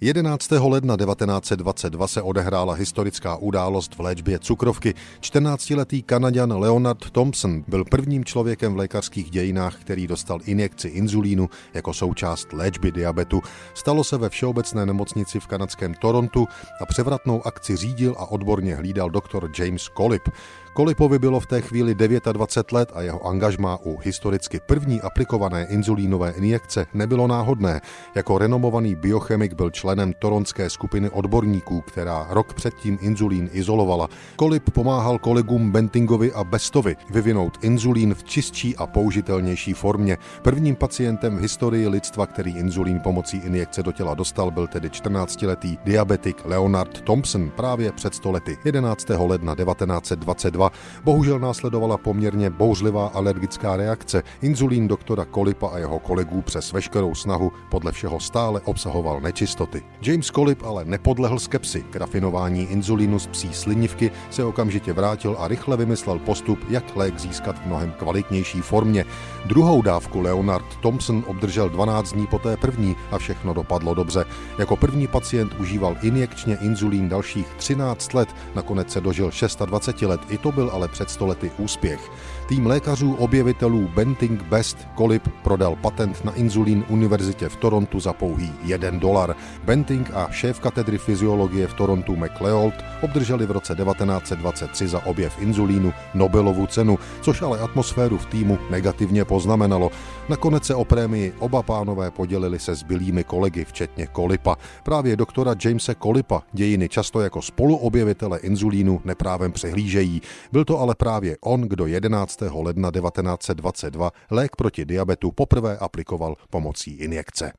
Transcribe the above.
11. ledna 1922 se odehrála historická událost v léčbě cukrovky. 14-letý Kanaďan Leonard Thompson byl prvním člověkem v lékařských dějinách, který dostal injekci inzulínu jako součást léčby diabetu. Stalo se ve Všeobecné nemocnici v kanadském Torontu a převratnou akci řídil a odborně hlídal doktor James Collip. Kolipovi bylo v té chvíli 29 let a jeho angažmá u historicky první aplikované inzulínové injekce nebylo náhodné. Jako renomovaný biochemik byl členem toronské skupiny odborníků, která rok předtím inzulín izolovala. Kolip pomáhal kolegům Bentingovi a Bestovi vyvinout inzulín v čistší a použitelnější formě. Prvním pacientem v historii lidstva, který inzulín pomocí injekce do těla dostal, byl tedy 14-letý diabetik Leonard Thompson právě před stolety 11. ledna 1922 Bohužel následovala poměrně bouřlivá alergická reakce. Inzulín doktora Kolipa a jeho kolegů přes veškerou snahu podle všeho stále obsahoval nečistoty. James Kolip ale nepodlehl skepsi. K rafinování inzulínu z psí slinivky se okamžitě vrátil a rychle vymyslel postup, jak lék získat v mnohem kvalitnější formě. Druhou dávku Leonard Thompson obdržel 12 dní po té první a všechno dopadlo dobře. Jako první pacient užíval injekčně inzulín dalších 13 let, nakonec se dožil 26 let. I to byl ale před stolety úspěch. Tým lékařů objevitelů Benting Best Colip prodal patent na inzulín univerzitě v Torontu za pouhý 1 dolar. Benting a šéf katedry fyziologie v Torontu McLeod obdrželi v roce 1923 za objev inzulínu Nobelovu cenu, což ale atmosféru v týmu negativně poznamenalo. Nakonec se o prémii oba pánové podělili se zbylými kolegy, včetně Kolipa. Právě doktora Jamese Kolipa dějiny často jako spoluobjevitele inzulínu neprávem přehlížejí. Byl to ale právě on, kdo 11. ledna 1922 lék proti diabetu poprvé aplikoval pomocí injekce.